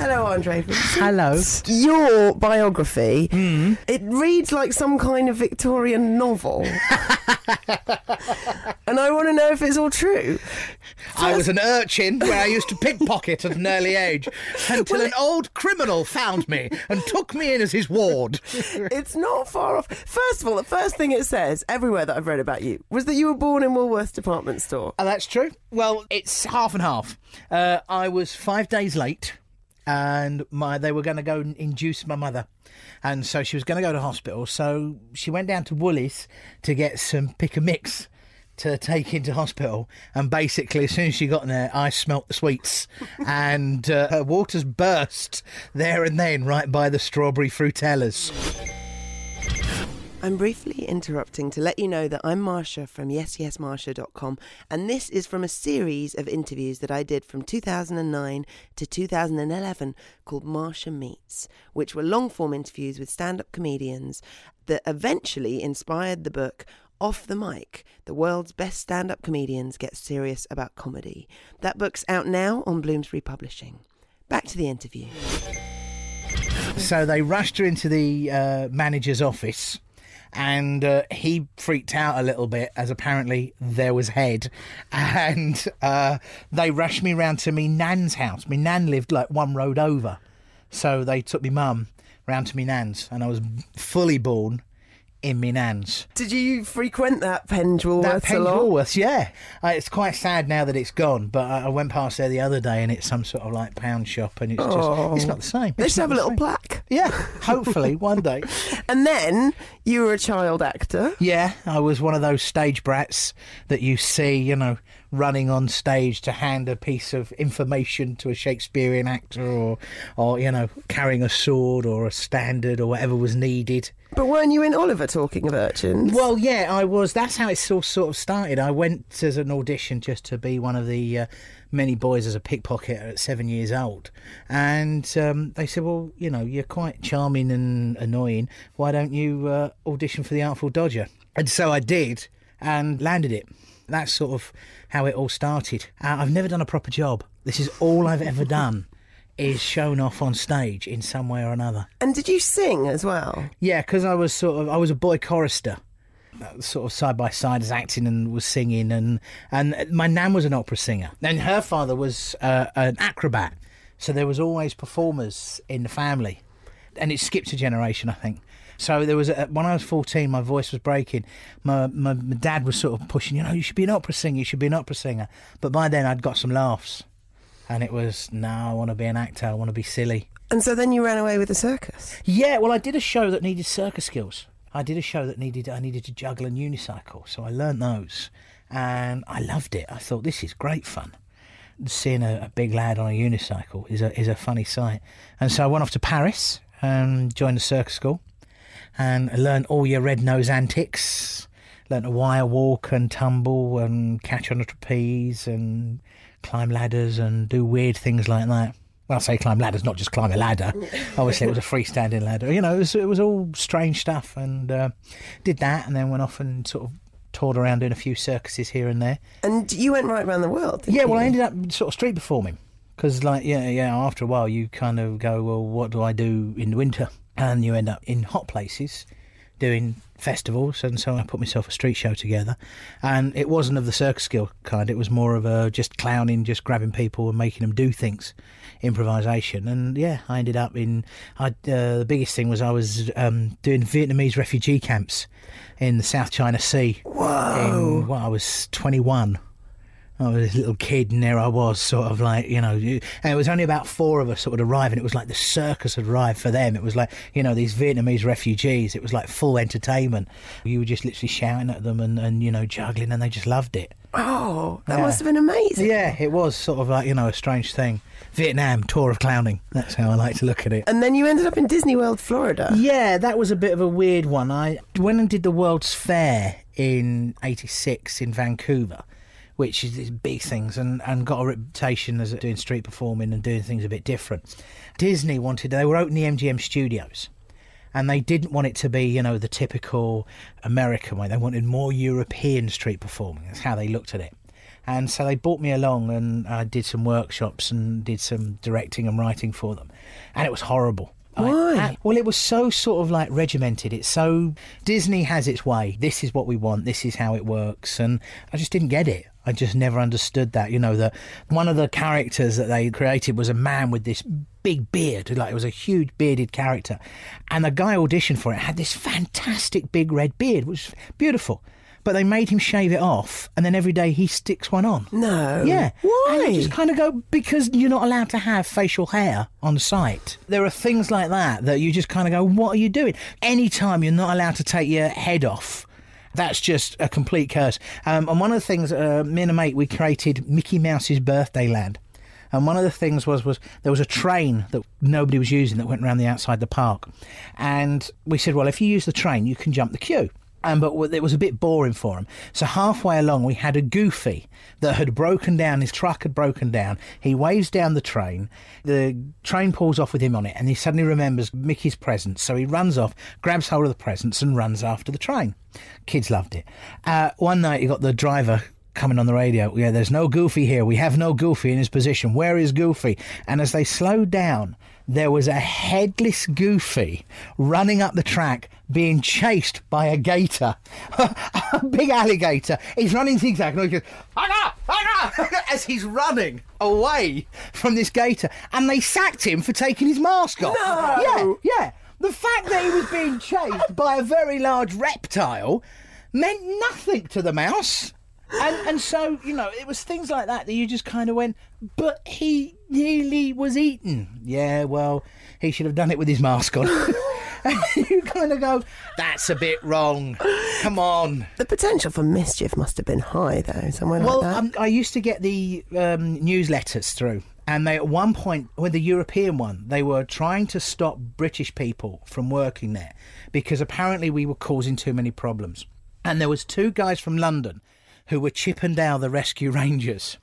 Hello, Andre. Hello. Your biography, it reads like some kind of Victorian novel. and I want to know if it's all true. I was an urchin where I used to pickpocket at an early age until an old criminal found me and took me in as his ward. It's not far off. First of all, the first thing it says everywhere that I've read about you was that you were born in Woolworths department store. Oh, that's true. Well, it's half and half. Uh, I was five days late, and my they were going to go and induce my mother, and so she was going to go to hospital. So she went down to Woolies to get some pick a mix to take into hospital. And basically, as soon as she got in there, I smelt the sweets, and uh, her waters burst there and then, right by the strawberry fruitellas. I'm briefly interrupting to let you know that I'm Marsha from yesyesmarsha.com and this is from a series of interviews that I did from 2009 to 2011 called Marsha Meets, which were long form interviews with stand up comedians that eventually inspired the book Off the Mic The World's Best Stand Up Comedians Get Serious About Comedy. That book's out now on Bloomsbury Publishing. Back to the interview. So they rushed her into the uh, manager's office. And uh, he freaked out a little bit as apparently there was head. And uh, they rushed me round to me nan's house. Me nan lived like one road over. So they took me mum round to me nan's. And I was fully born in nan's. Did you frequent that Penge Woolworths That Penge? Woolworths, yeah. Uh, it's quite sad now that it's gone, but I, I went past there the other day and it's some sort of like pound shop and it's just, it's not the same. They should have a little same. plaque. Yeah, hopefully one day. And then you were a child actor. Yeah, I was one of those stage brats that you see, you know, running on stage to hand a piece of information to a Shakespearean actor or, or you know, carrying a sword or a standard or whatever was needed. But weren't you in Oliver talking of urchins? Well, yeah, I was. That's how it all sort of started. I went as an audition just to be one of the uh, many boys as a pickpocket at seven years old. And um, they said, well, you know, you're quite charming and annoying. Why don't you uh, audition for the Artful Dodger? And so I did and landed it. That's sort of how it all started. Uh, I've never done a proper job. This is all I've ever done. Is shown off on stage in some way or another. And did you sing as well? Yeah, because I was sort of I was a boy chorister, uh, sort of side by side as acting and was singing, and and my nan was an opera singer, and her father was uh, an acrobat, so there was always performers in the family, and it skipped a generation, I think. So there was a, when I was fourteen, my voice was breaking. My, my my dad was sort of pushing, you know, you should be an opera singer, you should be an opera singer. But by then I'd got some laughs, and it was no, I want to be an actor, I want to be silly. And so then you ran away with the circus. Yeah, well, I did a show that needed circus skills. I did a show that needed I needed to juggle and unicycle, so I learnt those, and I loved it. I thought this is great fun. Seeing a, a big lad on a unicycle is a is a funny sight, and so I went off to Paris and joined the circus school, and learn all your red nose antics. Learn to wire walk and tumble and catch on a trapeze and climb ladders and do weird things like that. Well, I say climb ladders, not just climb a ladder. Obviously, it was a freestanding ladder. You know, it was, it was all strange stuff, and uh, did that, and then went off and sort of toured around doing a few circuses here and there. And you went right around the world. didn't Yeah, well, I ended up sort of street performing because, like, yeah, yeah. After a while, you kind of go, well, what do I do in the winter? And you end up in hot places doing festivals, and so I put myself a street show together. And it wasn't of the circus skill kind; it was more of a just clowning, just grabbing people and making them do things, improvisation. And yeah, I ended up in. I uh, the biggest thing was I was um, doing Vietnamese refugee camps in the South China Sea. Whoa! In, well, I was twenty-one. I was a little kid, and there I was, sort of like, you know, and it was only about four of us that would arrive, and it was like the circus had arrived for them. It was like, you know, these Vietnamese refugees. It was like full entertainment. You were just literally shouting at them and, and you know, juggling, and they just loved it. Oh, that Yeah. must have been amazing. Yeah, it was sort of like, you know, a strange thing. Vietnam, tour of clowning. That's how I like to look at it. And then you ended up in Disney World, Florida. Yeah, that was a bit of a weird one. I went and did the World's Fair in '86 in Vancouver, which is these big things, and, and got a reputation as doing street performing and doing things a bit different. Disney wanted they were opening the MGM studios. And they didn't want it to be, you know, the typical American way. They wanted more European street performing. That's how they looked at it. And so they brought me along, and I did some workshops and did some directing and writing for them, and it was horrible. Why? I- well, it was so sort of like regimented. It's so Disney has its way. This is what we want. This is how it works, and I just didn't get it. I just never understood that. You know, that one of the characters that they created was a man with this big beard, like it was a huge bearded character, and the guy auditioned for it had this fantastic big red beard, which was beautiful. But they made him shave it off, and then every day he sticks one on. No. Yeah. Why? And you just kind of go, because you're not allowed to have facial hair on site. There are things like that that you just kind of go, what are you doing? Anytime you're not allowed to take your head off, that's just a complete curse. Um, and one of the things, uh, me and a mate, we created Mickey Mouse's Birthday Land. And one of the things was was there was a train that nobody was using that went around the outside the park, and we said, well, if you use the train, you can jump the queue. And but it was a bit boring for him. So halfway along, we had a goofy that had broken down. His truck had broken down. He waves down the train. The train pulls off with him on it, and he suddenly remembers Mickey's presents. So he runs off, grabs hold of the presents, and runs after the train. Kids loved it. Uh, one night, he got the driver coming on the radio. Yeah, there's no Goofy here. We have no Goofy in his position. Where is Goofy? And as they slowed down, there was a headless Goofy running up the track, being chased by a gator, a big alligator. He's running zigzag, and he goes, "Aga, aga," as he's running away from this gator, and they sacked him for taking his mask off. No! Yeah, yeah. The fact that he was being chased by a very large reptile meant nothing to the mouse. And and so, you know, it was things like that that you just kind of went, but he nearly was eaten. Yeah, well, he should have done it with his mask on. and you kind of go, that's a bit wrong. Come on. The potential for mischief must have been high, though, somewhere Well, like that. um, I used to get the um, newsletters through, and they at one point with the European one, they were trying to stop British people from working there because apparently we were causing too many problems. And there was two guys from London who were Chip and Dale, the Rescue Rangers,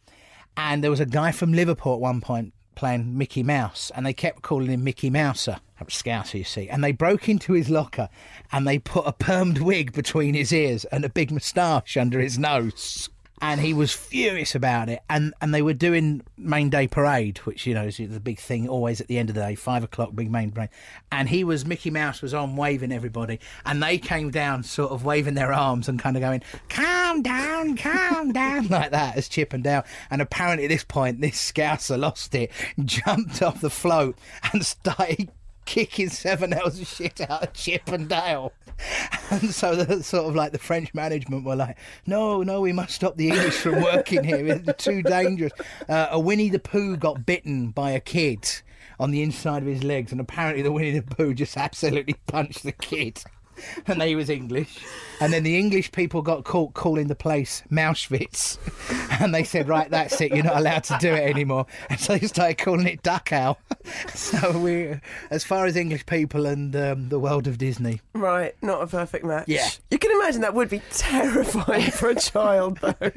and there was a guy from Liverpool at one point playing Mickey Mouse, and they kept calling him Mickey Mouser. Was Scouser, you see. And they broke into his locker and they put a permed wig between his ears and a big moustache under his nose. And he was furious about it. And and they were doing main day parade, which you know is the big thing always at the end of the day, five o'clock, big main parade. And he was Mickey Mouse was on waving everybody, and they came down, sort of waving their arms and kind of going, "Calm down, calm down," like that as Chip and Dale. And apparently at this point, this Scouser lost it, jumped off the float, and started kicking seven hours of shit out of Chip and Dale. And so the sort of like the French management were like, no, no, we must stop the English from working here. It's too dangerous. Uh, a Winnie the Pooh got bitten by a kid on the inside of his legs, and apparently the Winnie the Pooh just absolutely punched the kid. And he was English. And then the English people got caught calling the place Mauschwitz. And they said, right, that's it, you're not allowed to do it anymore. And so they started calling it Dachau. So we, as far as English people and um, the world of Disney, Right, not a perfect match. Yeah. You can imagine that would be terrifying for a child, though,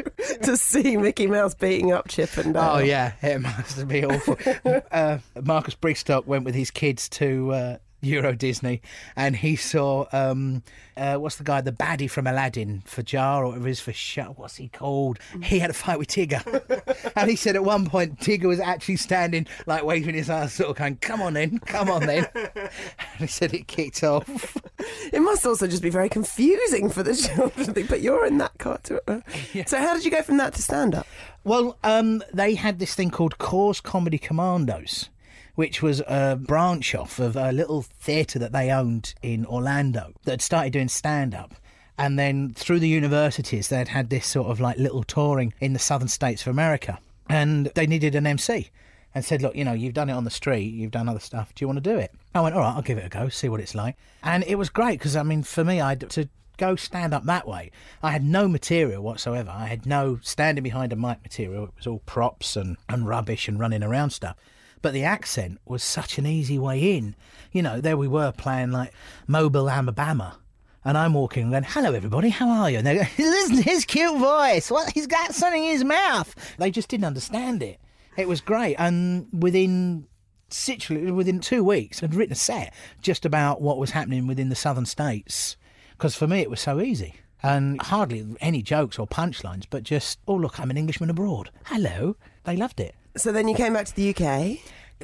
to see Mickey Mouse beating up Chip and Dale. Oh yeah, it must be awful. uh, Marcus Brigstock went with his kids to uh, Euro Disney, and he saw um, uh, what's the guy, the baddie from Aladdin Jafar or whatever it is for Sh- What's he called? He had a fight with Tigger, and he said at one point Tigger was actually standing like waving his arms, sort of going, "Come on then, come on then." and he said it kicked off. It must also just be very confusing for the children. But you're in that cartoon. So, how did you go from that to stand up? Well, um, they had this thing called Cause Comedy Commandos, which was a branch off of a little theatre that they owned in Orlando that had started doing stand up. And then through the universities, they'd had this sort of like little touring in the southern states of America. And they needed an MC and said, Look, you know, you've done it on the street, you've done other stuff. Do you want to do it? I went, All right, I'll give it a go, see what it's like. And it was great because, I mean, for me, I to go stand up that way, I had no material whatsoever. I had no standing behind a mic material. It was all props and, and rubbish and running around stuff. But the accent was such an easy way in. You know, there we were playing like Mobile, Alabama. And I'm walking and going, hello, everybody, how are you? And they go, listen to his cute voice. What? He's got something in his mouth. They just didn't understand it. It was great. And within literally within two weeks, I'd written a set just about what was happening within the southern states. Because for me, it was so easy. And hardly any jokes or punchlines, but just, oh, look, I'm an Englishman abroad. Hello. They loved it. So then you came back to the UK.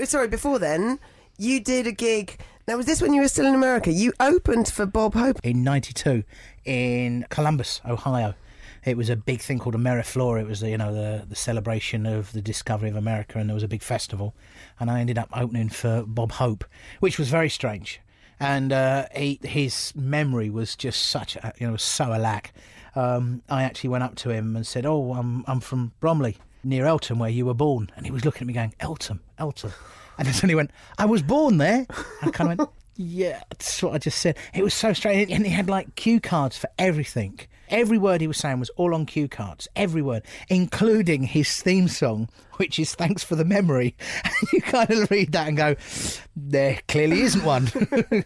Sorry, before then, you did a gig. Now, was this when you were still in America? You opened for Bob Hope. in 92 in Columbus, Ohio. It was a big thing called Ameriflora. It was, the, you know, the, the celebration of the discovery of America, and there was a big festival. And I ended up opening for Bob Hope, which was very strange. And uh, he, his memory was just such, a, you know, so alack. Um, I actually went up to him and said, "Oh, I'm I'm from Bromley, near Eltham, where you were born." And he was looking at me, going, "Eltham, Eltham," and then he went, "I was born there." I kind of went, yeah, that's what I just said. It was so strange. And he had like cue cards for everything. Every word he was saying was all on cue cards. Every word, including his theme song, which is Thanks for the Memory. And you kind of read that and go, there clearly isn't one.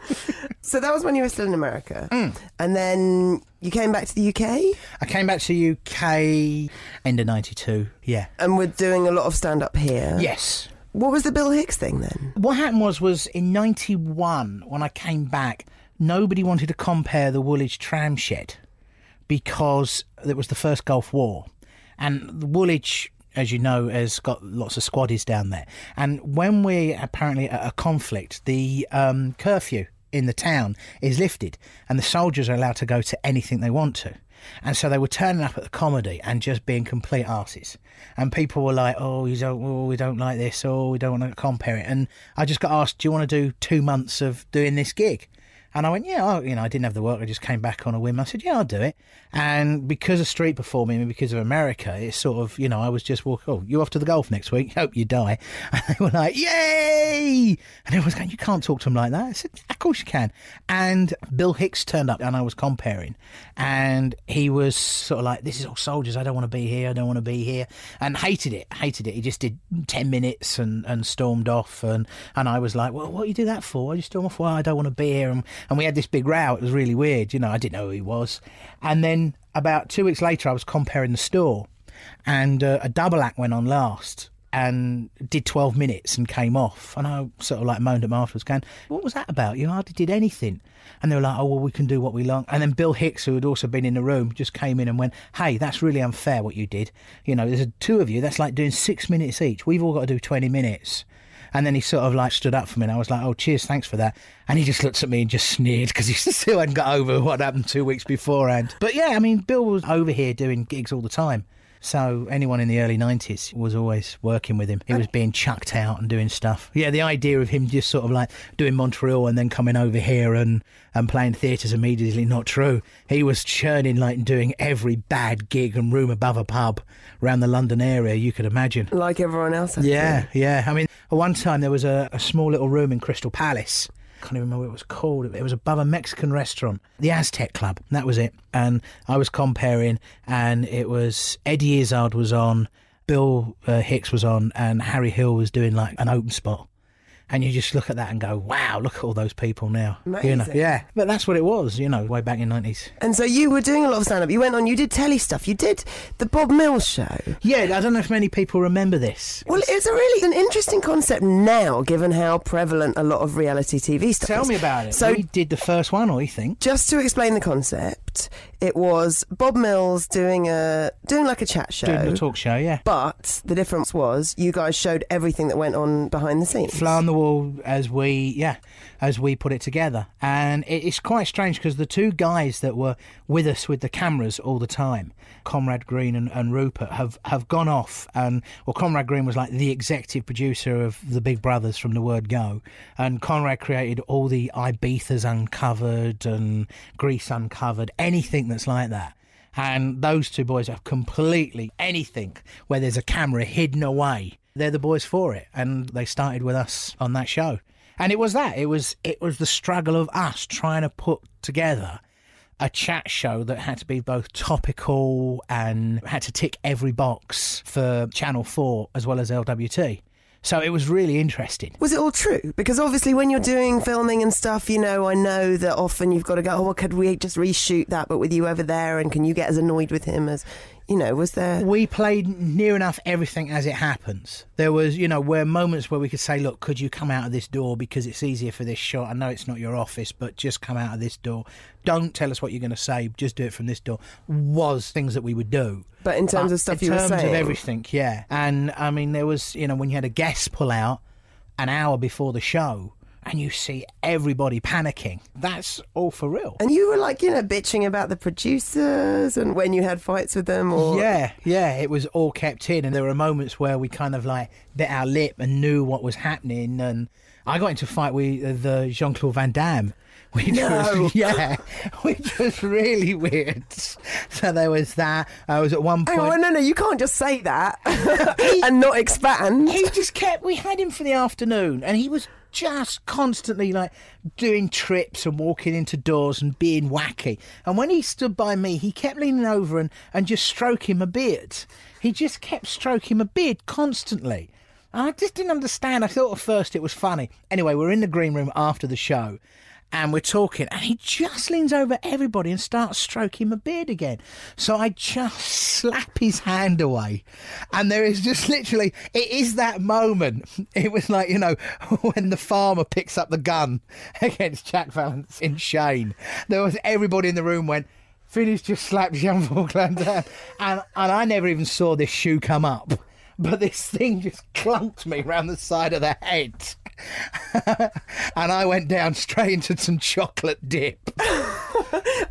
So that was when you were still in America. Mm. And then you came back to the UK I came back to the UK end of 92. Yeah. and we're doing a lot of stand up here. Yes. What was the Bill Hicks thing then? What happened was, was in 91, when I came back, nobody wanted to compare the Woolwich tram shed because it was the first Gulf War. And Woolwich, as you know, has got lots of squaddies down there. And when we're apparently at a conflict, the um, curfew in the town is lifted and the soldiers are allowed to go to anything they want to. And so they were turning up at the comedy and just being complete arses. And people were like, "Oh, you don't, oh, we don't like this. Oh, we don't want to compare it." And I just got asked, "Do you want to do two months of doing this gig?" And I went, "Yeah." I, you know, I didn't have the work. I just came back on a whim. I said, "Yeah, I'll do it." And because of street performing and because of America, it's sort of, you know, I was just walk. Oh, you off to the golf next week? Hope you die. And they were like, "Yay!" And everyone's going, "You can't talk to them like that." I said, "Of course you can." And Bill Hicks turned up, and I was comparing, and he was sort of like, "This is all soldiers. I don't want to be here. I don't want to be here," and hated it. Hated it. He just did ten minutes and, and stormed off, and and I was like, "Well, what do you do that for? Why do you storm off? Well, I don't want to be here." And, and we had this big row. It was really weird. You know, I didn't know who he was, and then about two weeks later, I was comparing the store, and uh, a double act went on last. And did 12 minutes and came off. And I sort of like moaned at them afterwards, going, What was that about? You hardly did anything. And they were like, Oh, well, we can do what we like. And then Bill Hicks, who had also been in the room, just came in and went, Hey, that's really unfair what you did. You know, there's two of you, that's like doing six minutes each. We've all got to do 20 minutes. And then he sort of like stood up for me, and I was like, "Oh, cheers, thanks for that." And he just looked at me and just sneered because he still hadn't got over what happened two weeks beforehand. But yeah, I mean, Bill was over here doing gigs all the time. So anyone in the early nineties was always working with him. He was being chucked out and doing stuff. Yeah, the idea of him just sort of like doing Montreal and then coming over here and and playing theatres immediately not true. He was churning like doing every bad gig and room above a pub around the London area you could imagine. Like everyone else. I Yeah, yeah. I mean, one time there was a, a small little room in Crystal Palace. Can't even remember what it was called. It was above a Mexican restaurant, the Aztec Club. That was it. And I was comparing, and it was Eddie Izzard was on, Bill uh, Hicks was on, and Harry Hill was doing like an open spot. And you just look at that and go, "Wow, look at all those people now." You know, yeah. But that's what it was, you know, way back in the nineties. And so you were doing a lot of stand up. You went on, you did telly stuff. You did the Bob Mills show. Yeah, I don't know if many people remember this. Well, it's a really an interesting concept now, given how prevalent a lot of reality TV stuff Tell is. me about it. So, we did the first one, I think. just to explain the concept, it was Bob Mills doing a doing like a chat show. Doing the talk show, yeah. But the difference was you guys showed everything that went on behind the scenes. fly on the wall as we yeah as we put it together and it, it's quite strange because the two guys that were with us with the cameras all the time Conrad Green and, and rupert have have gone off. And well Conrad Green was like the executive producer of the big brothers from the word go. And conrad created all the Ibizas uncovered and greece uncovered anything that's like that. And those two boys have completely anything where there's a camera hidden away. They're the boys for it. And they started with us on that show. And it was that. It was it was the struggle of us trying to put together a chat show that had to be both topical and had to tick every box for channel 4 as well as lwt so it was really interesting Was it all true? Because obviously, when you're doing filming and stuff, you know, I know that often you've got to go, oh, well, could we just reshoot that, but with you over there? And can you get as annoyed with him as, You know, was there? We played near enough everything as it happens. There was, you know, where moments where we could say, "Look, could you come out of this door because it's easier for this shot? I know it's not your office, but just come out of this door. Don't tell us what you're going to say. Just do it from this door." Was things that we would do. But in terms But of uh, stuff in you were terms of everything, yeah. And I mean, there was, you know, when you had a guest pull out an hour before the show, and you see everybody panicking. That's all for real. and you were like, you know, bitching about the producers and when you had fights with them, or Yeah, yeah, it was all kept in, and there were moments where we kind of like bit our lip and knew what was happening. And I got into a fight with uh, the Jean Claude Van Damme, which No. was yeah, which was really weird. So there was that. I was at one point. on, no, no, you can't just say that and not expand. he just kept we had him for the afternoon and he was just constantly like doing trips and walking into doors and being wacky. And when he stood by me he kept leaning over and, and just stroking my beard. He just kept stroking my beard constantly. I just didn't understand. I thought at first it was funny. Anyway we're in the green room after the show and we're talking, and he just leans over everybody and starts stroking my beard again. So I just slap his hand away, and there is just literally, it is that moment. It was like, you know, when the farmer picks up the gun against Jack Palance in Shane. There was everybody in the room went, Vinny's just slapped Jean Paul Damme. And, and I never even saw this shoe come up. But this thing just clunked me round the side of the head. and I went down straight into some chocolate dip.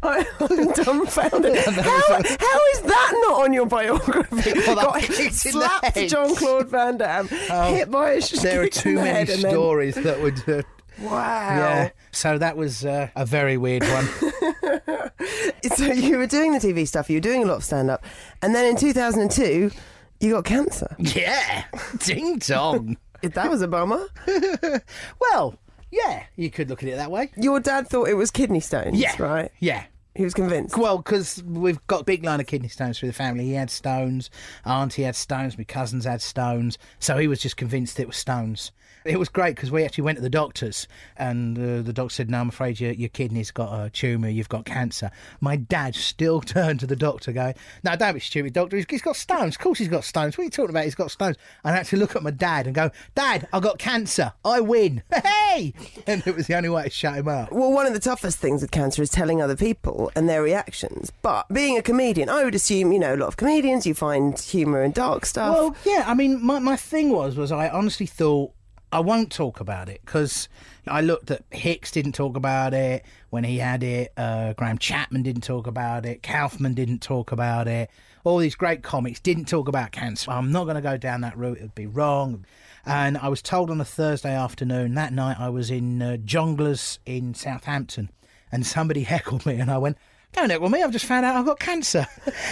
I'm dumbfounded. How, how is that not on your biography? Well, Got slapped. Jean Claude Van Damme, hit by a There are too many and then- stories that would. Uh, Wow. yeah. So that was uh, a very weird one. So you were doing the TV stuff, you were doing a lot of stand up, and then in 2002, you got cancer. yeah. Ding dong. If That was a bummer. well, yeah, you could look at it that way. Your dad thought it was kidney stones, Yeah. right? Yeah. He was convinced. Well, because we've got a big line of kidney stones through the family. He had stones, auntie had stones, my cousins had stones. So he was just convinced it was stones. It was great because we actually went to the doctors, and uh, the doctor said, "No, I'm afraid your, your kidney's got a tumour. You've got cancer." My dad still turned to the doctor, going, "No, don't be stupid, doctor. He's, he's got stones. Of course, he's got stones. What are you talking about? He's got stones." And I had to look at my dad and go, "Dad, I've got cancer. I win. Hey!" And it was the only way to shut him up. Well, one of the toughest things with cancer is telling other people and their reactions. But being a comedian, I would assume, you know, a lot of comedians, you find humour in dark stuff. Well, yeah. I mean, my, my thing was was I honestly thought I won't talk about it because I looked at Hicks didn't talk about it when he had it. Uh, Graham Chapman didn't talk about it. Kaufman didn't talk about it. All these great comics didn't talk about cancer. I'm not going to go down that route. It'd be wrong. And I was told on a Thursday afternoon that night I was in uh, Jongleurs in Southampton, and somebody heckled me, and I went. Don't heckle me! I've just found out I've got cancer.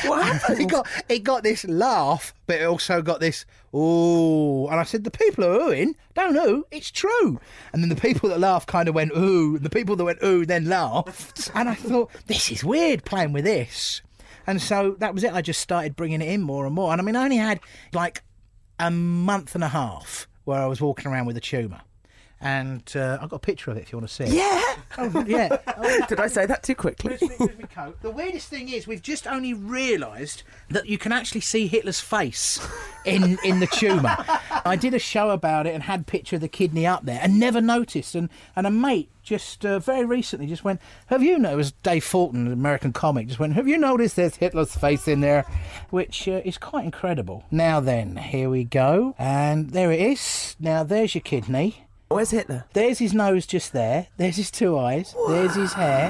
What happened? it got it got this laugh, but it also got this ooh. And I said, the people are oohing. Don't ooh. It's true. And then the people that laughed kind of went ooh, and the people that went ooh then laughed. And I thought, this is weird playing with this. And so that was it. I just started bringing it in more and more. And I mean, I only had like a month and a half where I was walking around with a tumour. And uh, I've got a picture of it if you want to see it. yeah. Oh, yeah. Did I say that too quickly? The weirdest thing is we've just only realised that you can actually see Hitler's face in in the tumour. I did a show about it and had picture of the kidney up there and never noticed. And and a mate just uh, very recently just went, "Have you noticed?" It was Dave Fulton, an American comic, just went, "Have you noticed there's Hitler's face in there?" Which uh, is quite incredible. Now then, here we go, and there it is. Now there's your kidney. Where's Hitler? There's his nose just there. There's his two eyes. There's his hair.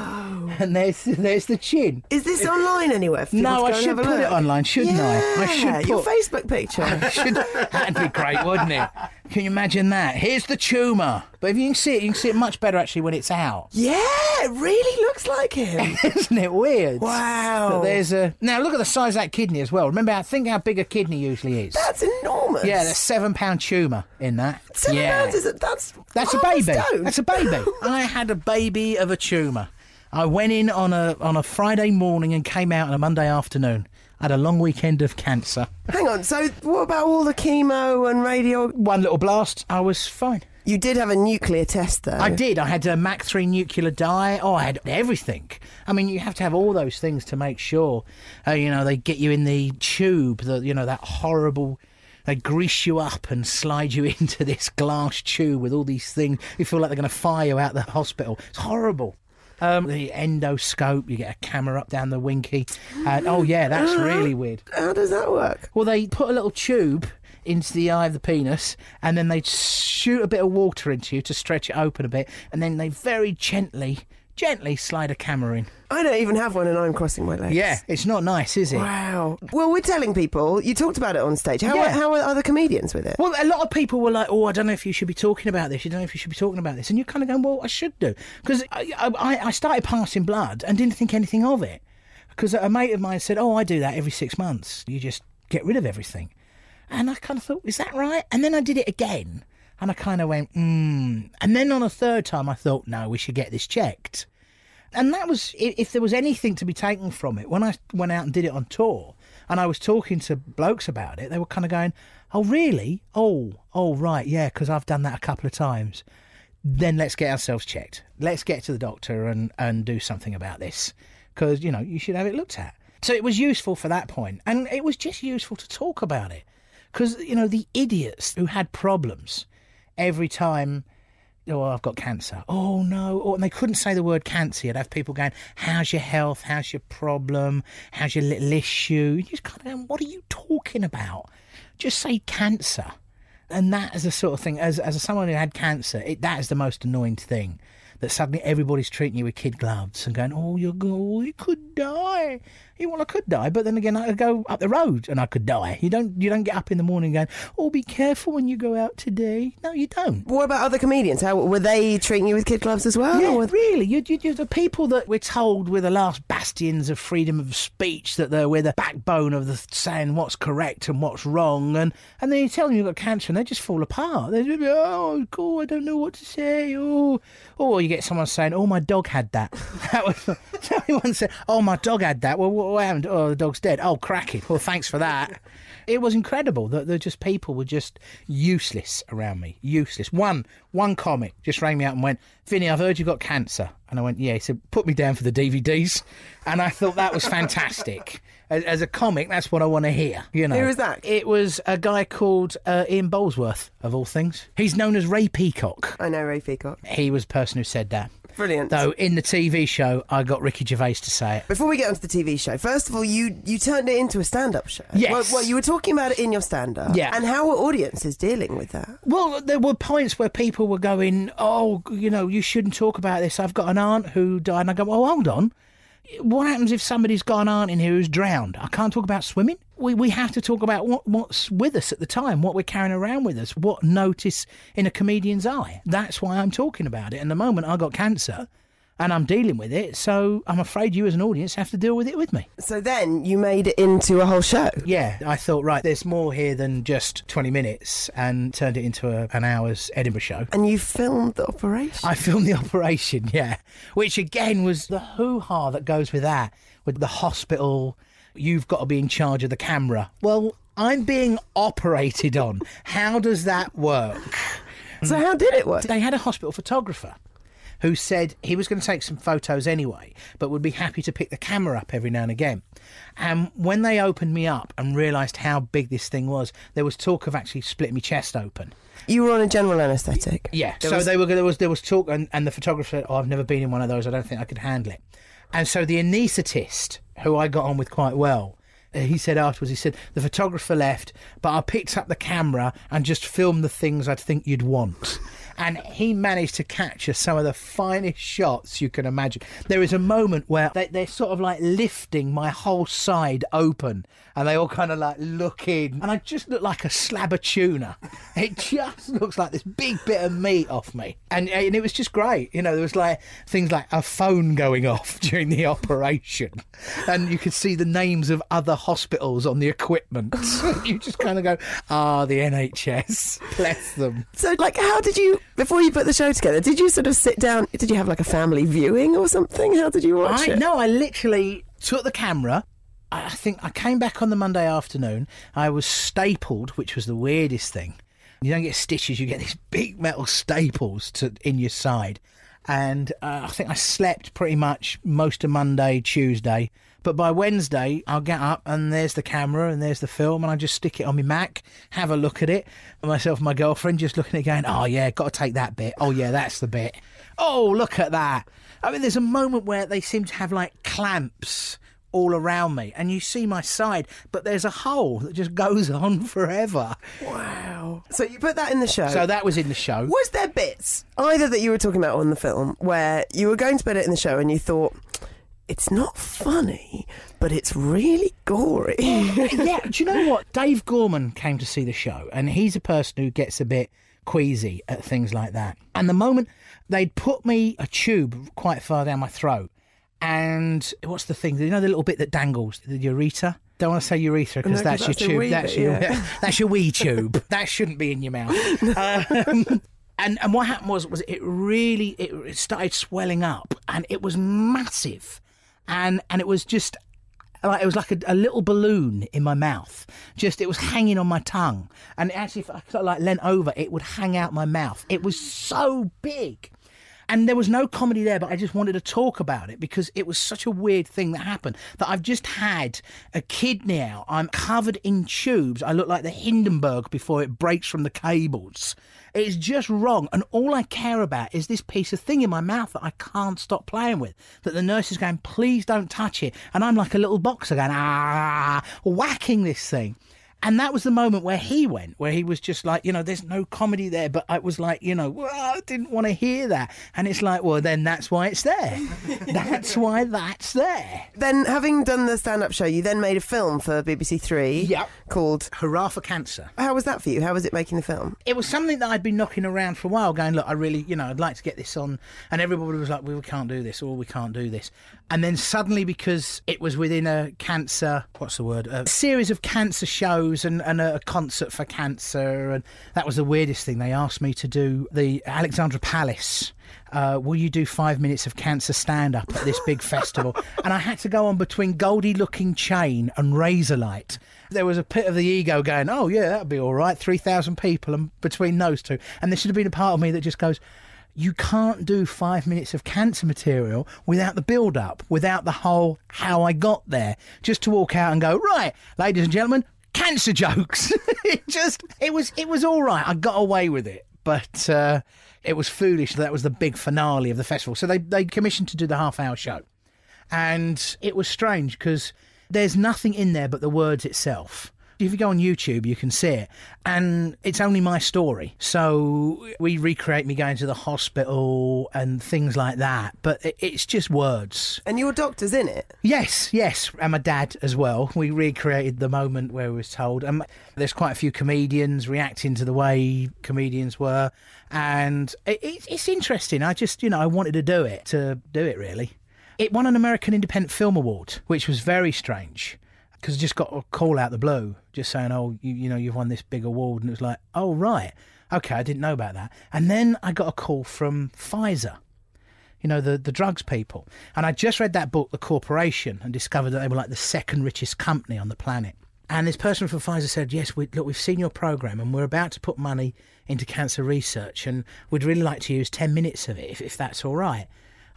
And there's there's the chin. Is this online anywhere? No, I should put it online, shouldn't I? I Yeah, should your Facebook picture. Should, that'd be great, wouldn't it? Can you imagine that? Here's the tumour. But if you can see it, you can see it much better actually when it's out. yeah, it really looks like him. Isn't it weird? Wow. There's a now look at the size of that kidney as well. Remember, how, think how big a kidney usually is. That's enormous. yeah, there's seven pound tumour in that. Seven yeah. pounds is a, that's That's a baby. stone. That's a baby. I had a baby of a tumour. I went in on a on a Friday morning and came out on a Monday afternoon. Had a long weekend of cancer. Hang on. So what about all the chemo and radio? One little blast, I was fine. You did have a nuclear test, though. I did. I had a MAG 3 nuclear dye. Oh, I had everything. I mean, you have to have all those things to make sure, uh, you know, they get you in the tube, the, you know, that horrible. They grease you up and slide you into this glass tube with all these things. You feel like they're going to fire you out of the hospital. It's horrible. Um, the endoscope, you get a camera up down the winky. And, oh, yeah, that's really weird. How does that work? Well, they put a little tube into the eye of the penis, and then they shoot a bit of water into you to stretch it open a bit, and then they very gently, gently slide a camera in. I don't even have one, and I'm crossing my legs. Yeah, it's not nice, is it? Wow. Well, we're telling people. You talked about it on stage. How, Yeah. how are other comedians with it? Well, a lot of people were like, "Oh, I don't know if you should be talking about this. You don't know if you should be talking about this." And you're kind of going, "Well, I should do," because I, I, I started passing blood and didn't think anything of it. Because a mate of mine said, "Oh, I do that every six months. You just get rid of everything." And I kind of thought, "Is that right?" And then I did it again, and I kind of went, "Hmm." And then on a third time, I thought, "No, we should get this checked." And that was if there was anything to be taken from it. When I went out and did it on tour, and I was talking to blokes about it, they were kind of going, "Oh, really? Oh, oh, right, yeah, because I've done that a couple of times." Then let's get ourselves checked. Let's get to the doctor and and do something about this, because you know you should have it looked at. So it was useful for that point, and it was just useful to talk about it, because you know the idiots who had problems every time oh, I've got cancer. Oh no! Or, and they couldn't say the word cancer. You'd have people going, "How's your health? How's your problem? How's your little issue?" You just kind of going, "What are you talking about?" Just say cancer, and that is the sort of thing. As as someone who had cancer, it, that is the most annoying thing. That suddenly everybody's treating you with kid gloves and going, "Oh, you're go, you could die." Yeah, well, I could die, but then again, I could go up the road and I could die. You don't you don't get up in the morning going, "Oh, be careful when you go out today." No, you don't. what about other comedians? How were they treating you with kid gloves as well? Yeah, or really. You, you, you, the people that we're told were the last bastions of freedom of speech, that they're we're the backbone of the saying what's correct and what's wrong, and, and then you tell them you've got cancer and they just fall apart. They just, oh, God, I don't know what to say. Oh, or you get someone saying, oh, my dog had that. That was someone said, oh, my dog had that. Well, what, what happened? Oh, the dog's dead. Oh, cracking. Well, thanks for that. It was incredible that they're just people were just useless around me. Useless. One one comic just rang me up and went, Vinny, I've heard you've got cancer. And I went, Yeah. He said, Put me down for the DVDs. And I thought that was fantastic. As, as a comic, that's what I want to hear. You know. Who was that? It was a guy called uh, Ian Boldsworth, of all things. He's known as Ray Peacock. I know Ray Peacock. He was the person who said that. Brilliant. Though in the TV show, I got Ricky Gervais to say it. Before we get onto the TV show, first of all, you you turned it into a stand-up show. Yes. Well, well, you were talking about it in your stand-up. Yeah. And how were audiences dealing with that? Well, there were points where people were going, "Oh, you know, you shouldn't talk about this. I've got an aunt who died." And I go, "Well, hold on. What happens if somebody's got an aunt in here who's drowned? I can't talk about swimming. We we have to talk about what, what's with us at the time, what we're carrying around with us, what notice in a comedian's eye. That's why I'm talking about it. And the moment I got cancer." And I'm dealing with it, so I'm afraid you as an audience have to deal with it with me. So then you made it into a whole show. Yeah, I thought, right, there's more here than just 20 minutes, and turned it into a, an hour's Edinburgh show. And you filmed the operation. I filmed the operation, yeah, which again was the hoo ha that goes with that, with the hospital. You've got to be in charge of the camera. Well, I'm being operated on. How does that work? so how did it work? They had a hospital photographer who said he was going to take some photos anyway, but would be happy to pick the camera up every now and again. And when they opened me up and realised how big this thing was, there was talk of actually splitting my chest open. You were on a general anaesthetic. Yeah. There so was- they were there was there was talk, and, and the photographer said, "Oh, I've never been in one of those. I don't think I could handle it." And so the anaesthetist, who I got on with quite well, Uh, he said afterwards, he said the photographer left, but I picked up the camera and just filmed the things I'd think you'd want. And he managed to capture some of the finest shots you can imagine. There is a moment where they, they're sort of like lifting my whole side open, and they all kind of like look in, and I just look like a slab of tuna. It just looks like this big bit of meat off me, and uh, and it was just great. You know, there was like things like a phone going off during the operation, and you could see the names of other hospitals on the equipment. you just kind of go, ah, the NHS, bless them. So, like, how did you, before you put the show together, did you sort of sit down? Did you have like a family viewing or something? How did you watch I it? no, I literally took the camera. I think I came back on the Monday afternoon. I was stapled, which was the weirdest thing. You don't get stitches, you get these big metal staples to in your side. And uh, I think I slept pretty much most of Monday, Tuesday. But by Wednesday, I'll get up and there's the camera and there's the film, and I just stick it on my Mac, have a look at it. And myself and my girlfriend just looking at it going, oh, yeah, got to take that bit. Oh, yeah, that's the bit. Oh, look at that. I mean, there's a moment where they seem to have like clamps all around me and you see my side but there's a hole that just goes on forever Wow. So you put that in the show. so that was in the show was there bits either that you were talking about on the film where you were going to put it in the show and you thought it's not funny, but it's really gory. yeah do you know what dave gorman came to see the show and he's a person who gets a bit queasy at things like that and the moment they'd put me a tube quite far down my throat and what's the thing you know the little bit that dangles the urethra don't want to say urethra because No, that's, that's your tube. wee That's bit, your yeah. that's your wee tube. that shouldn't be in your mouth. Um, and and what happened was was it really it started swelling up and it was massive, and and it was just like it was like a, a little balloon in my mouth. Just it was hanging on my tongue, and actually if I like leant over, it would hang out my mouth. It was so big. And there was no comedy there, but I just wanted to talk about it because it was such a weird thing that happened that I've just had a kidney out. I'm covered in tubes. I look like the Hindenburg before it breaks from the cables. It's just wrong. And all I care about is this piece of thing in my mouth that I can't stop playing with. That the nurse is going, please don't touch it. And I'm like a little boxer going, ah, whacking this thing. And that was the moment where he went, where he was just like, you know, there's no comedy there. But I was like, you know, well, I didn't want to hear that. And it's like, well, then that's why it's there. that's why that's there. then, having done the stand-up show, you then made a film for BBC Three. Yep. Called. Hurrah for cancer. How was that for you? How was it making the film? It was something that I'd been knocking around for a while, going, look, I really, you know, I'd like to get this on. And everybody was like, well, we can't do this, or we can't do this. And then suddenly, because it was within a cancer, what's the word? A series of cancer shows and, and a concert for cancer. And that was the weirdest thing. They asked me to do the Alexandra Palace. Uh, will you do five minutes of cancer stand up at this big festival? And I had to go on between Goldie Lookin Chain and Razorlight. There was a pit of the ego going, oh, yeah, that'd be all right. 3,000 people and between those two. And there should have been a part of me that just goes, you can't do five minutes of cancer material without the build up, without the whole how I got there. Just to walk out and go, right, ladies and gentlemen, cancer jokes. it just, it was, it was all right. I got away with it. But uh, it was foolish that was the big finale of the festival. So they, they commissioned to do the half hour show. And it was strange because there's nothing in there but the words itself. If you go on YouTube, you can see it. And it's only my story. So we recreate me going to the hospital and things like that. But it's just words. And your doctor's in it. Yes, yes, and my dad as well. We recreated the moment where we was told. And there's quite a few comedians reacting to the way comedians were, and it, it, it's interesting. I just, you know, I wanted to do it to do it really. It won an American Independent Film Award, which was very strange because just got a call out the blue, just saying, "Oh, you, you know, you've won this big award," and it was like, "Oh, right, okay, I didn't know about that." And then I got a call from Pfizer you know, the, the drugs people. And I just read that book, The Corporation, and discovered that they were like the second richest company on the planet. And this person from Pfizer said, Yes, we, look, we've seen your program and we're about to put money into cancer research and we'd really like to use 10 minutes of it if, if that's all right.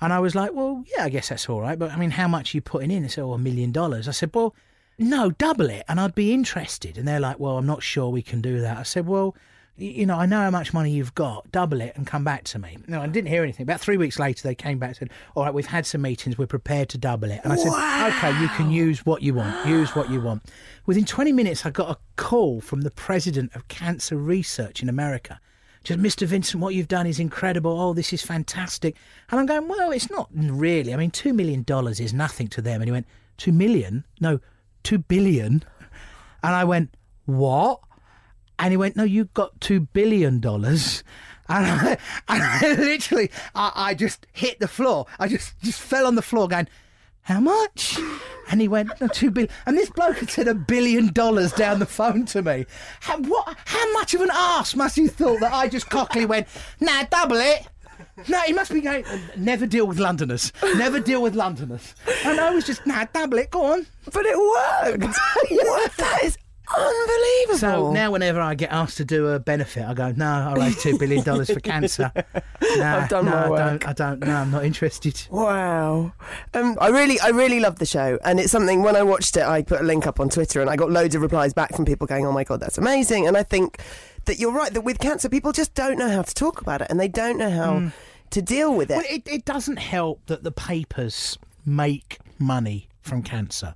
And I was like, Well, yeah, I guess that's all right. But I mean, how much are you putting in? They said, Oh, a million dollars. I said, Well, no, double it and I'd be interested. And they're like, Well, I'm not sure we can do that. I said, Well, you know, I know how much money you've got, double it and come back to me. No, I didn't hear anything. About three weeks later, they came back and said, All right, we've had some meetings, we're prepared to double it. And I said, Okay, you can use what you want, use what you want. Within 20 minutes, I got a call from the president of cancer research in America. Just, Mr. Vincent, what you've done is incredible. Oh, this is fantastic. And I'm going, Well, it's not really. I mean, $2 million is nothing to them. And he went, $2 million? No, 2 billion. And I went, What? And he went, No, you got $2 billion. And I, and I literally, I, I just hit the floor. I just, just fell on the floor going, How much? And he went, No, $2 billion. And this bloke had said a billion dollars down the phone to me. How, what, how much of an arse must you thought that I just cockily went, Nah, double it. No, he must be going. Never deal with Londoners. Never deal with Londoners. And I was just, nah, double it. Go on. But it worked. what? That is Unbelievable. So now, whenever I get asked to do a benefit, I go, "No, I raised two billion dollars for cancer." Nah, I've done no, my I don't. I don't. No, I'm not interested. Wow. Um, I really, I really love the show, and it's something. When I watched it, I put a link up on Twitter, and I got loads of replies back from people going, "Oh my god, that's amazing!" And I think that you're right that with cancer, people just don't know how to talk about it, and they don't know how mm. to deal with it. Well, it, it doesn't help that the papers make money from cancer.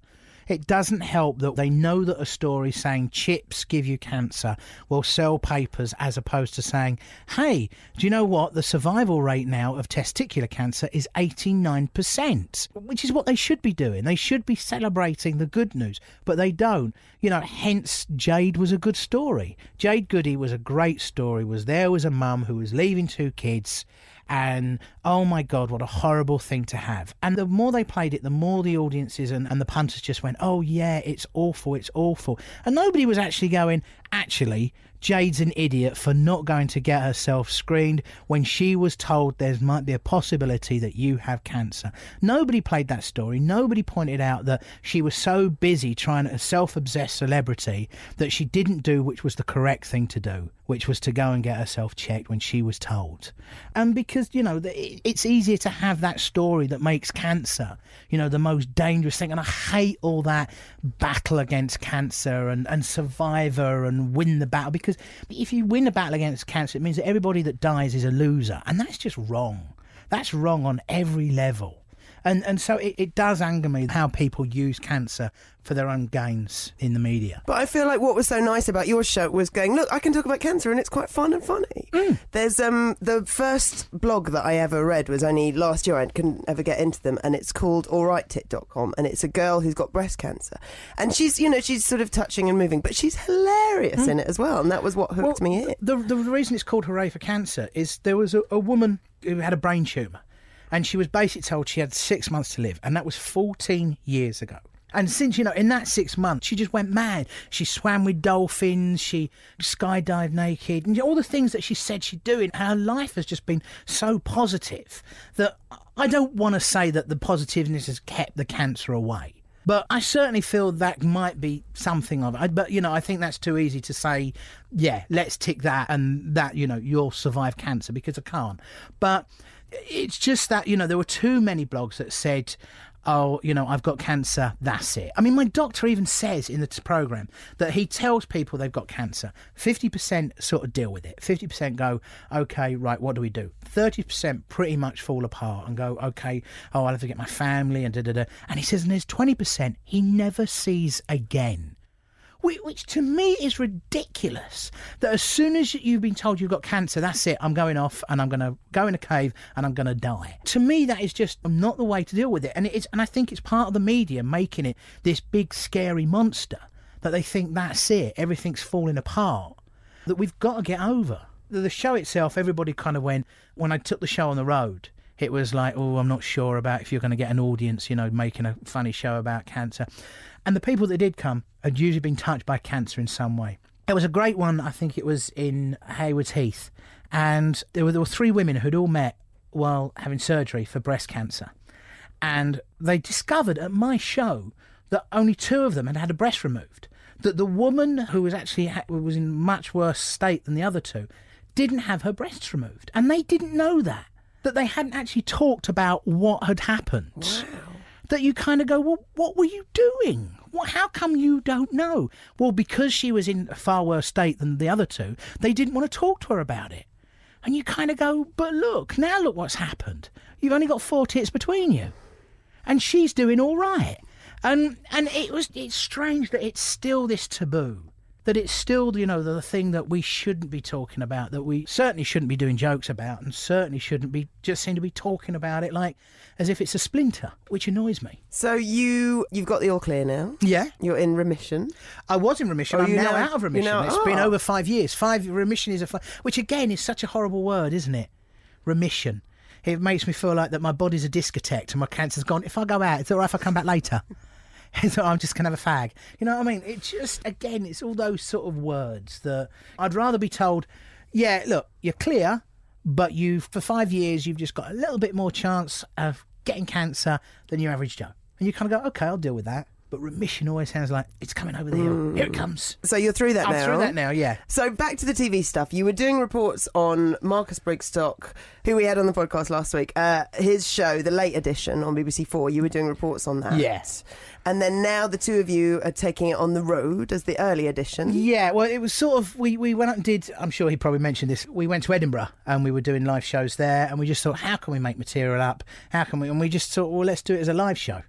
It doesn't help that they know that a story saying chips give you cancer will sell papers as opposed to saying, hey, do you know what? The survival rate now of testicular cancer is 89%, which is what they should be doing. They should be celebrating the good news, but they don't. You know, hence Jade was a good story. Jade Goody was a great story. Was there was a mum who was leaving two kids and oh my god what a horrible thing to have. And the more they played it the more the audiences and, and the punters just went oh yeah it's awful it's awful. And nobody was actually going actually jade's an idiot for not going to get herself screened when she was told there might be a possibility that you have cancer nobody played that story nobody pointed out that she was so busy trying to self-obsessed celebrity that she didn't do which was the correct thing to do which was to go and get herself checked when she was told. And because, you know, it's easier to have that story that makes cancer, you know, the most dangerous thing. And I hate all that battle against cancer and, and survivor and win the battle because if you win a battle against cancer, it means that everybody that dies is a loser. And that's just wrong. That's wrong on every level. And, and so it, it does anger me how people use cancer for their own gains in the media. But I feel like what was so nice about your show was going, look, I can talk about cancer and it's quite fun and funny. There's um the first blog that I ever read was only last year. I couldn't ever get into them, and it's called allrightit.com, and it's a girl who's got breast cancer, and she's you know she's sort of touching and moving, but she's hilarious in it as well, and that was what hooked me in. The, the reason it's called Hooray for Cancer is there was a, a woman who had a brain tumour and she was basically told she had six months to live, and that was 14 years ago. And since, you know, in that six months, she just went mad. She swam with dolphins, she skydived naked, and all the things that she said she'd do. And her life has just been so positive that I don't want to say that the positiveness has kept the cancer away. But I certainly feel that might be something of it. But, you know, I think that's too easy to say, yeah, let's tick that and that, you know, you'll survive cancer because I can't. But it's just that, you know, there were too many blogs that said, oh, you know, I've got cancer, that's it. I mean, my doctor even says in the program that he tells people they've got cancer. 50% sort of deal with it. 50% go, okay, right, what do we do? 30% pretty much fall apart and go, okay, oh, I'll have to get my family and da da da. And he says, and there's 20% he never sees again. Whi- Which to me is ridiculous. That as soon as you've been told you've got cancer, that's it. I'm going off and I'm going to go in a cave and I'm going to die. To me, that is just not the way to deal with it. And it's and I think it's part of the media making it this big scary monster that they think that's it. Everything's falling apart. That we've got to get over. The show itself, everybody kind of went when I took the show on the road. It was like, oh, I'm not sure about if you're going to get an audience, you know, making a funny show about cancer. And the people that did come had usually been touched by cancer in some way. There was a great one, I think it was in Haywards Heath, and there were, there were three women who'd all met while having surgery for breast cancer. And they discovered at my show that only two of them had had a breast removed. That the woman who was actually was in much worse state than the other two didn't have her breasts removed, and they didn't know that. That they hadn't actually talked about what had happened. That you kind of go, well, what were you doing? What, how come you don't know? Well, because she was in a far worse state than the other two, they didn't want to talk to her about it. And you kind of go, but look, now look what's happened. You've only got four tits between you and she's doing all right. And and it was it's strange that it's still this taboo. That it's still, you know, the thing that we shouldn't be talking about, that we certainly shouldn't be doing jokes about, and certainly shouldn't be just seem to be talking about it like as if it's a splinter, which annoys me. So you you've got the all clear now. Yeah. You're in remission. I was in remission. Oh, I'm you now out of remission. know- It's been oh. over five years. Five remission is a, fi- which again is such a horrible word, isn't it? Remission. It makes me feel like that my body's a discotheque and my cancer's gone. If I go out, it's all right if I come back later. so I'm just gonna have a fag. You know what I mean? It just again, it's all those sort of words that I'd rather be told. Yeah, look, you're clear, but you for five years you've just got a little bit more chance of getting cancer than your average Joe. And you kind of go, okay, I'll deal with that. but remission always sounds like it's coming over the hill. Here it comes. So you're through that I'm now. through that now. Yeah. So back to the TV stuff. You were doing reports on Marcus Brigstocke, who we had on the podcast last week. Uh, his show, the late edition on BBC Four. You were doing reports on that. Yes. And then now the two of you are taking it on the road as the early edition. Yeah, well, it was sort of we we went up and did. I'm sure he probably mentioned this. We went to Edinburgh and we were doing live shows there, and we just thought, how can we make material up? How can we? And we just thought, well, let's do it as a live show,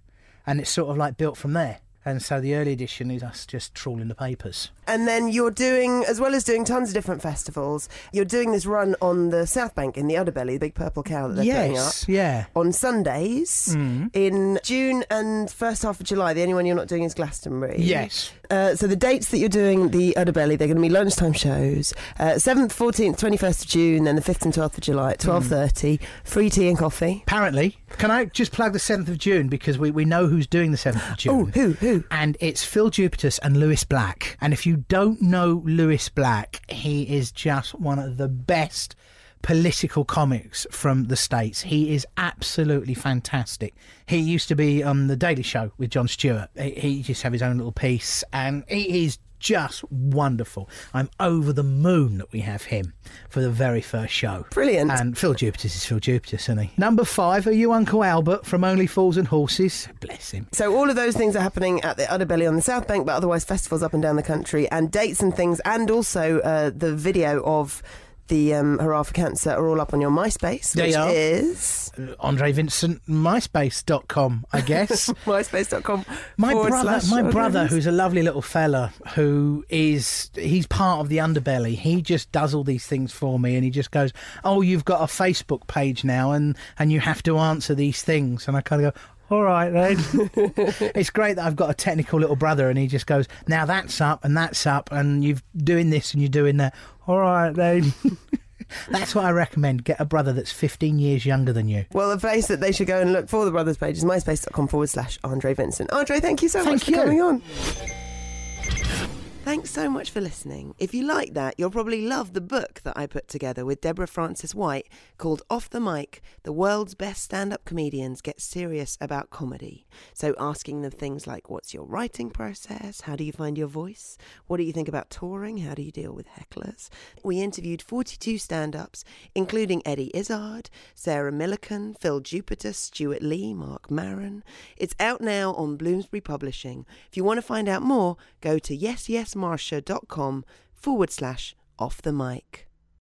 and it's sort of like built from there. And so the early edition is us just trawling the papers. And then you're doing, as well as doing tons of different festivals, you're doing this run on the South Bank in the Udderbelly, the big purple cow that they're putting up. yes, yeah. On Sundays mm. in June and first half of July. The only one you're not doing is Glastonbury. Yes. Uh, so the dates that you're doing the Udderbelly, they're going to be lunchtime shows. Uh, 7th, 14th, 21st of June, then the 5th and 12th of July at 12.30. Free tea and coffee. Apparently, can I just plug the 7th of June because we, we know who's doing the 7th of June. Oh, who, who? and it's Phil Jupitus and Lewis Black. And if you don't know Lewis Black, he is just one of the best political comics from the States. He is absolutely fantastic. He used to be on The Daily Show with Jon Stewart. He, he just have his own little piece, and he is just wonderful. I'm over the moon that we have him for the very first show. Brilliant. And Phil Jupitus is Phil Jupitus, isn't he? Number five, are you Uncle Albert from Only Fools and Horses? Bless him. So all of those things are happening at the Udderbelly on the South Bank, but otherwise festivals up and down the country, and dates and things, and also uh, the video of the um, Hurrah for Cancer are all up on your MySpace, They which are. is Andre Vincent, MySpace.com, I guess. myspace.com. My brother, my brother, who's a lovely little fella, who is he's part of the underbelly. He just does all these things for me, and he just goes, "Oh, you've got a Facebook page now, and and you have to answer these things." And I kind of go. All right then. it's great that I've got a technical little brother, and he just goes, "Now that's up, and that's up, and you're doing this, and you're doing that." All right then. that's what I recommend. Get a brother that's 15 years younger than you. Well, the place that they should go and look for the brothers page is myspace.com forward slash Andre Vincent. Andre, thank you so Thank much for you. coming on. Thanks so much for listening. If you like that, you'll probably love the book that I put together with Deborah Frances-White called Off the Mic The World's Best Stand Up Comedians Get Serious About Comedy. So, asking them things like what's your writing process? How do you find your voice? What do you think about touring? How do you deal with hecklers? We interviewed 42 stand ups, including Eddie Izzard, Sarah Millican, Phil Jupitus, Stewart Lee, Mark Maron. It's out now on Bloomsbury Publishing. If you want to find out more, go to yesyesmarsha.com forward slash off the mic.